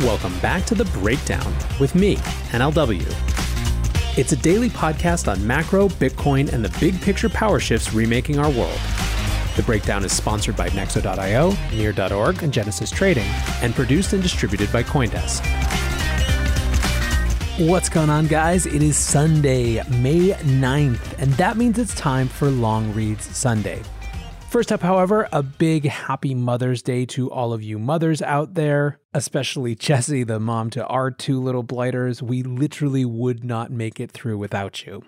Welcome back to The Breakdown with me, NLW. It's a daily podcast on macro, Bitcoin, and the big picture power shifts remaking our world. The Breakdown is sponsored by Nexo.io, Near.org, and Genesis Trading, and produced and distributed by Coindesk. What's going on, guys? It is Sunday, May 9th, and that means it's time for Long Reads Sunday. First up, however, a big happy Mother's Day to all of you mothers out there, especially Jessie, the mom to our two little blighters. We literally would not make it through without you.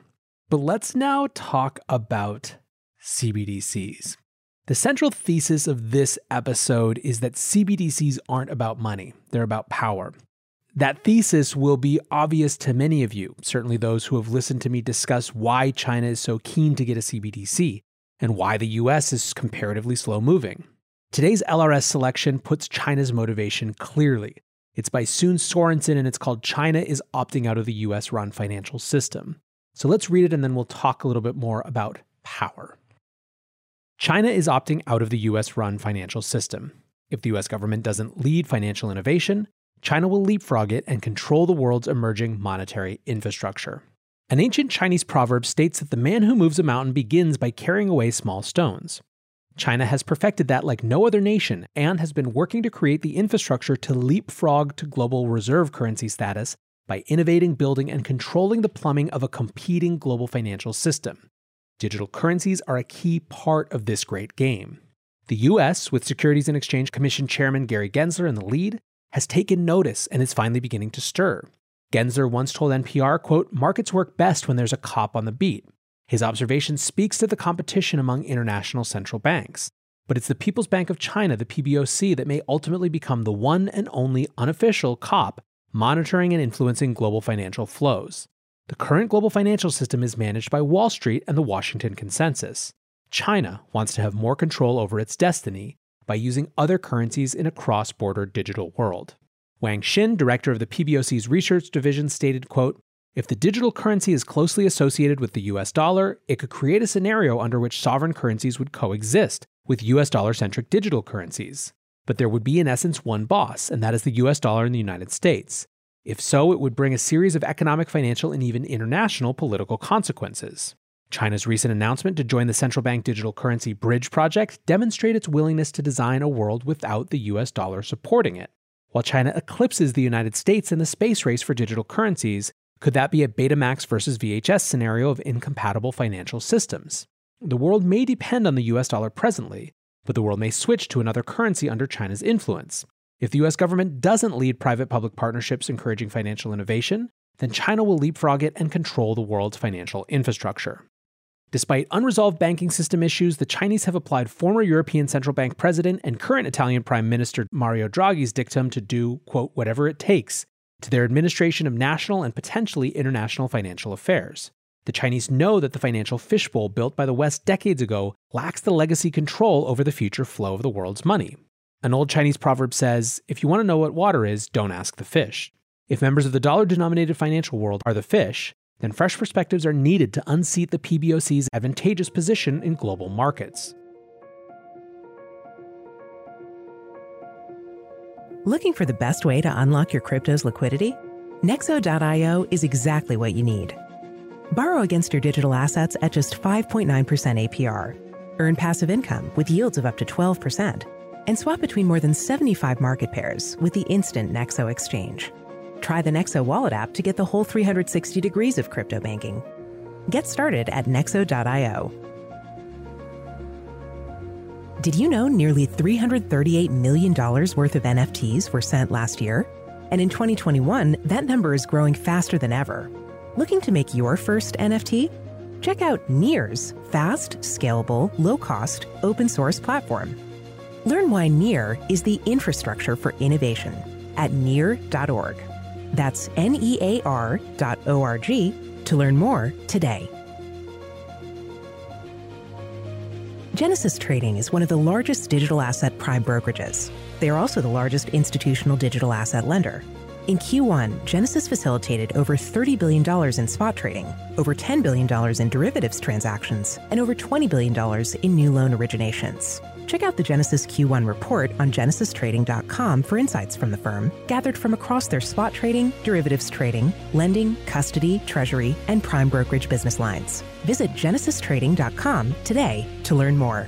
But let's now talk about CBDCs. The central thesis of this episode is that CBDCs aren't about money, they're about power. That thesis will be obvious to many of you, certainly those who have listened to me discuss why China is so keen to get a CBDC and why the US is comparatively slow moving. Today's LRS selection puts China's motivation clearly. It's by Sune Sorenson and it's called China is Opting Out of the US Run Financial System. So let's read it and then we'll talk a little bit more about power. China is opting out of the US run financial system. If the US government doesn't lead financial innovation, China will leapfrog it and control the world's emerging monetary infrastructure. An ancient Chinese proverb states that the man who moves a mountain begins by carrying away small stones. China has perfected that like no other nation and has been working to create the infrastructure to leapfrog to global reserve currency status by innovating, building, and controlling the plumbing of a competing global financial system. Digital currencies are a key part of this great game. The US, with Securities and Exchange Commission Chairman Gary Gensler in the lead, has taken notice and is finally beginning to stir. Gensler once told NPR, quote, markets work best when there's a cop on the beat. His observation speaks to the competition among international central banks. But it's the People's Bank of China, the PBOC, that may ultimately become the one and only unofficial cop monitoring and influencing global financial flows. The current global financial system is managed by Wall Street and the Washington Consensus. China wants to have more control over its destiny by using other currencies in a cross border digital world. Wang Xin, director of the PBOC's research division, stated, quote, if the digital currency is closely associated with the US dollar, it could create a scenario under which sovereign currencies would coexist with US dollar centric digital currencies. But there would be, in essence, one boss, and that is the US dollar in the United States. If so, it would bring a series of economic, financial, and even international political consequences. China's recent announcement to join the central bank digital currency bridge project demonstrates its willingness to design a world without the US dollar supporting it. While China eclipses the United States in the space race for digital currencies, could that be a Betamax versus VHS scenario of incompatible financial systems? The world may depend on the US dollar presently, but the world may switch to another currency under China's influence. If the US government doesn't lead private public partnerships encouraging financial innovation, then China will leapfrog it and control the world's financial infrastructure. Despite unresolved banking system issues, the Chinese have applied former European Central Bank president and current Italian Prime Minister Mario Draghi's dictum to do, quote, whatever it takes to their administration of national and potentially international financial affairs. The Chinese know that the financial fishbowl built by the West decades ago lacks the legacy control over the future flow of the world's money. An old Chinese proverb says, if you want to know what water is, don't ask the fish. If members of the dollar denominated financial world are the fish, then fresh perspectives are needed to unseat the PBOC's advantageous position in global markets. Looking for the best way to unlock your crypto's liquidity? Nexo.io is exactly what you need. Borrow against your digital assets at just 5.9% APR. Earn passive income with yields of up to 12%. And swap between more than 75 market pairs with the instant Nexo exchange. Try the Nexo Wallet app to get the whole 360 degrees of crypto banking. Get started at nexo.io. Did you know nearly $338 million worth of NFTs were sent last year? And in 2021, that number is growing faster than ever. Looking to make your first NFT? Check out Near's fast, scalable, low cost, open source platform. Learn why Near is the infrastructure for innovation at near.org. That's N-E-A-R dot O-R-G to learn more today. Genesis Trading is one of the largest digital asset prime brokerages. They are also the largest institutional digital asset lender. In Q1, Genesis facilitated over $30 billion in spot trading, over $10 billion in derivatives transactions, and over $20 billion in new loan originations. Check out the Genesis Q1 report on genesistrading.com for insights from the firm, gathered from across their spot trading, derivatives trading, lending, custody, treasury, and prime brokerage business lines. Visit genesistrading.com today to learn more.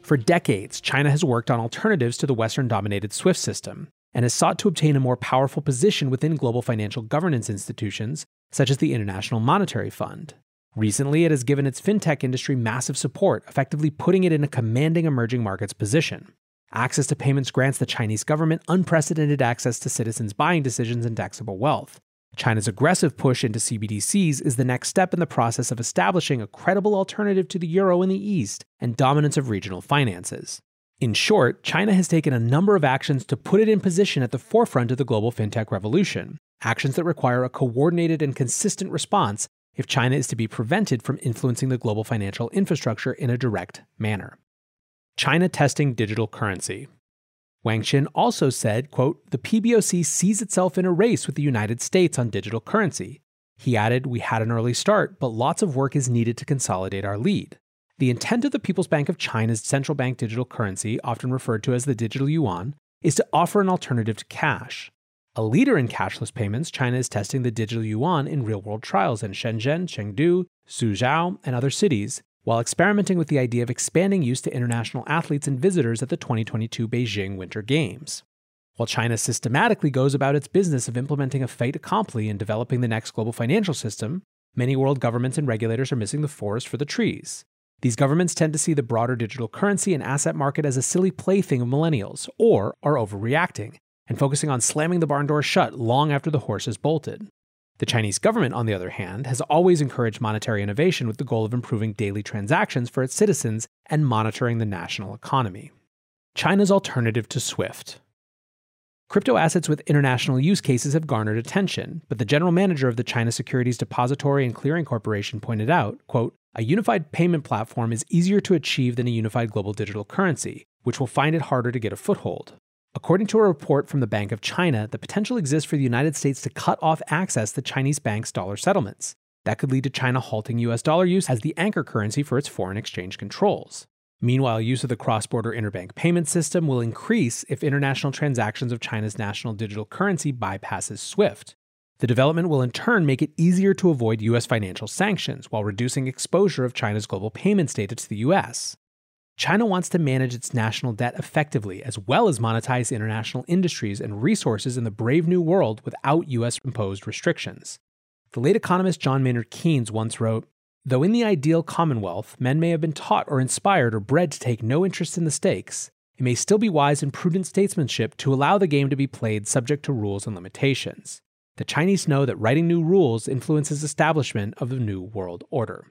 For decades, China has worked on alternatives to the Western dominated SWIFT system and has sought to obtain a more powerful position within global financial governance institutions, such as the International Monetary Fund. Recently, it has given its fintech industry massive support, effectively putting it in a commanding emerging markets position. Access to payments grants the Chinese government unprecedented access to citizens' buying decisions and taxable wealth. China's aggressive push into CBDCs is the next step in the process of establishing a credible alternative to the euro in the East and dominance of regional finances. In short, China has taken a number of actions to put it in position at the forefront of the global fintech revolution, actions that require a coordinated and consistent response if China is to be prevented from influencing the global financial infrastructure in a direct manner. China testing digital currency. Wang Xin also said, quote, the PBOC sees itself in a race with the United States on digital currency. He added, We had an early start, but lots of work is needed to consolidate our lead. The intent of the People's Bank of China's central bank digital currency, often referred to as the digital yuan, is to offer an alternative to cash. A leader in cashless payments, China is testing the digital yuan in real world trials in Shenzhen, Chengdu, Suzhou, and other cities, while experimenting with the idea of expanding use to international athletes and visitors at the 2022 Beijing Winter Games. While China systematically goes about its business of implementing a fait accompli in developing the next global financial system, many world governments and regulators are missing the forest for the trees. These governments tend to see the broader digital currency and asset market as a silly plaything of millennials, or are overreacting, and focusing on slamming the barn door shut long after the horse has bolted. The Chinese government, on the other hand, has always encouraged monetary innovation with the goal of improving daily transactions for its citizens and monitoring the national economy. China's alternative to SWIFT. Crypto assets with international use cases have garnered attention, but the general manager of the China Securities Depository and Clearing Corporation pointed out, quote, a unified payment platform is easier to achieve than a unified global digital currency, which will find it harder to get a foothold. According to a report from the Bank of China, the potential exists for the United States to cut off access to Chinese banks' dollar settlements. That could lead to China halting US dollar use as the anchor currency for its foreign exchange controls. Meanwhile, use of the cross border interbank payment system will increase if international transactions of China's national digital currency bypasses SWIFT. The development will in turn make it easier to avoid US financial sanctions while reducing exposure of China's global payments data to the US. China wants to manage its national debt effectively, as well as monetize international industries and resources in the brave new world without US imposed restrictions. The late economist John Maynard Keynes once wrote Though in the ideal commonwealth, men may have been taught or inspired or bred to take no interest in the stakes, it may still be wise and prudent statesmanship to allow the game to be played subject to rules and limitations. The Chinese know that writing new rules influences establishment of the new world order.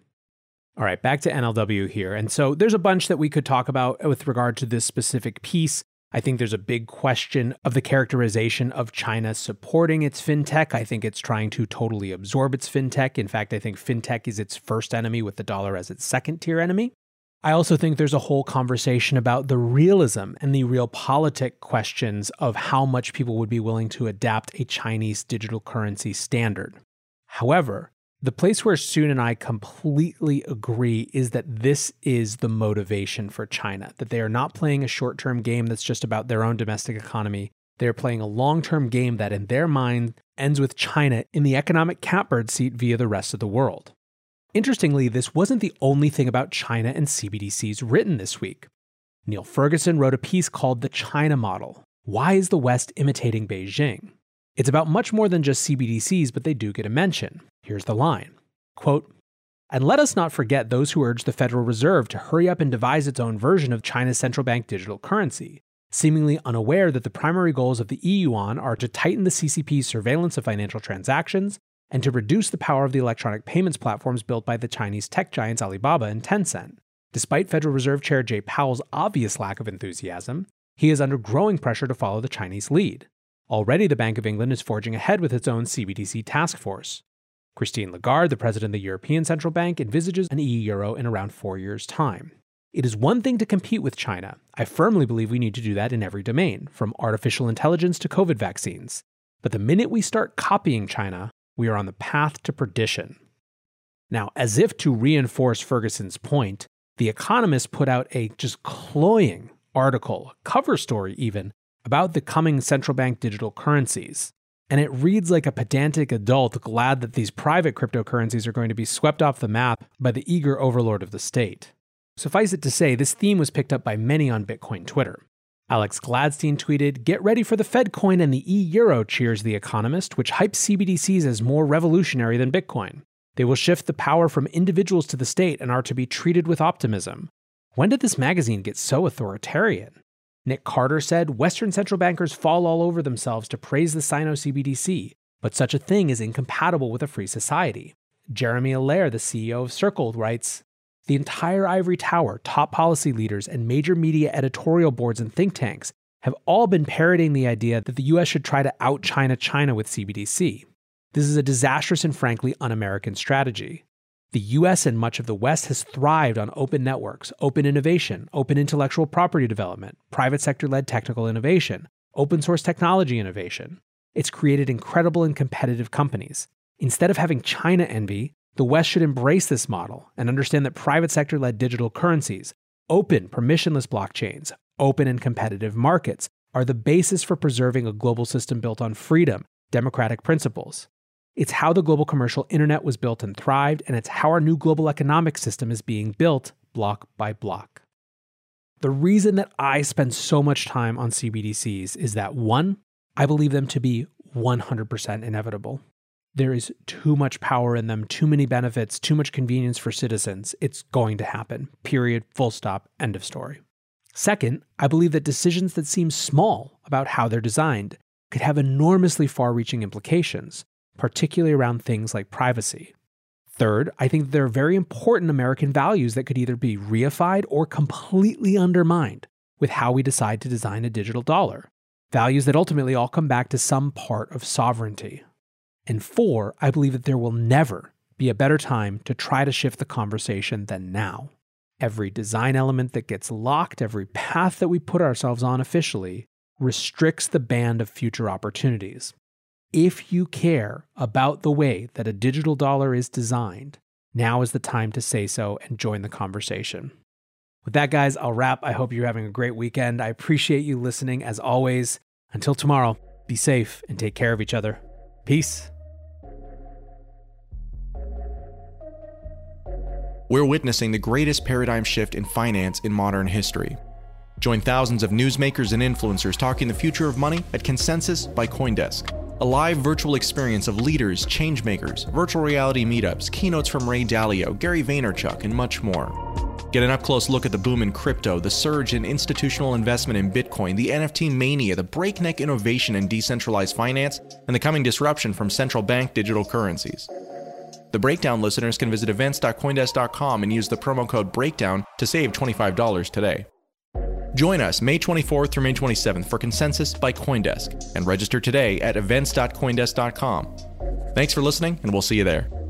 All right, back to NLW here. And so there's a bunch that we could talk about with regard to this specific piece. I think there's a big question of the characterization of China supporting its fintech. I think it's trying to totally absorb its fintech. In fact, I think fintech is its first enemy with the dollar as its second tier enemy. I also think there's a whole conversation about the realism and the realpolitik questions of how much people would be willing to adapt a Chinese digital currency standard. However, the place where Sune and I completely agree is that this is the motivation for China, that they are not playing a short term game that's just about their own domestic economy. They're playing a long term game that, in their mind, ends with China in the economic catbird seat via the rest of the world. Interestingly, this wasn't the only thing about China and CBDCs written this week. Niall Ferguson wrote a piece called The China Model Why is the West Imitating Beijing? It's about much more than just CBDCs, but they do get a mention. Here's the line Quote, and let us not forget those who urge the Federal Reserve to hurry up and devise its own version of China's central bank digital currency, seemingly unaware that the primary goals of the e-yuan are to tighten the CCP's surveillance of financial transactions and to reduce the power of the electronic payments platforms built by the Chinese tech giants Alibaba and Tencent. Despite Federal Reserve Chair Jay Powell's obvious lack of enthusiasm, he is under growing pressure to follow the Chinese lead. Already, the Bank of England is forging ahead with its own CBDC task force. Christine Lagarde, the president of the European Central Bank, envisages an EU euro in around four years' time. It is one thing to compete with China. I firmly believe we need to do that in every domain, from artificial intelligence to COVID vaccines. But the minute we start copying China, we are on the path to perdition. Now, as if to reinforce Ferguson's point, The Economist put out a just cloying article, cover story even, about the coming central bank digital currencies. And it reads like a pedantic adult glad that these private cryptocurrencies are going to be swept off the map by the eager overlord of the state. Suffice it to say, this theme was picked up by many on Bitcoin Twitter. Alex Gladstein tweeted, Get ready for the Fed coin and the e euro, cheers The Economist, which hypes CBDCs as more revolutionary than Bitcoin. They will shift the power from individuals to the state and are to be treated with optimism. When did this magazine get so authoritarian? Nick Carter said Western central bankers fall all over themselves to praise the Sino CBDC, but such a thing is incompatible with a free society. Jeremy Allaire, the CEO of Circle, writes The entire ivory tower, top policy leaders, and major media editorial boards and think tanks have all been parroting the idea that the US should try to out China China with CBDC. This is a disastrous and frankly un American strategy. The US and much of the West has thrived on open networks, open innovation, open intellectual property development, private sector led technical innovation, open source technology innovation. It's created incredible and competitive companies. Instead of having China envy, the West should embrace this model and understand that private sector led digital currencies, open, permissionless blockchains, open and competitive markets are the basis for preserving a global system built on freedom, democratic principles. It's how the global commercial internet was built and thrived, and it's how our new global economic system is being built block by block. The reason that I spend so much time on CBDCs is that one, I believe them to be 100% inevitable. There is too much power in them, too many benefits, too much convenience for citizens. It's going to happen. Period. Full stop. End of story. Second, I believe that decisions that seem small about how they're designed could have enormously far reaching implications particularly around things like privacy. Third, I think there are very important American values that could either be reified or completely undermined with how we decide to design a digital dollar. Values that ultimately all come back to some part of sovereignty. And four, I believe that there will never be a better time to try to shift the conversation than now. Every design element that gets locked, every path that we put ourselves on officially, restricts the band of future opportunities if you care about the way that a digital dollar is designed, now is the time to say so and join the conversation. With that, guys, I'll wrap. I hope you're having a great weekend. I appreciate you listening as always. Until tomorrow, be safe and take care of each other. Peace. We're witnessing the greatest paradigm shift in finance in modern history. Join thousands of newsmakers and influencers talking the future of money at Consensus by Coindesk a live virtual experience of leaders, changemakers, virtual reality meetups, keynotes from Ray Dalio, Gary Vaynerchuk, and much more. Get an up close look at the boom in crypto, the surge in institutional investment in Bitcoin, the NFT mania, the breakneck innovation in decentralized finance, and the coming disruption from central bank digital currencies. The Breakdown listeners can visit events.coindesk.com and use the promo code BREAKDOWN to save $25 today. Join us May 24th through May 27th for Consensus by Coindesk and register today at events.coindesk.com. Thanks for listening, and we'll see you there.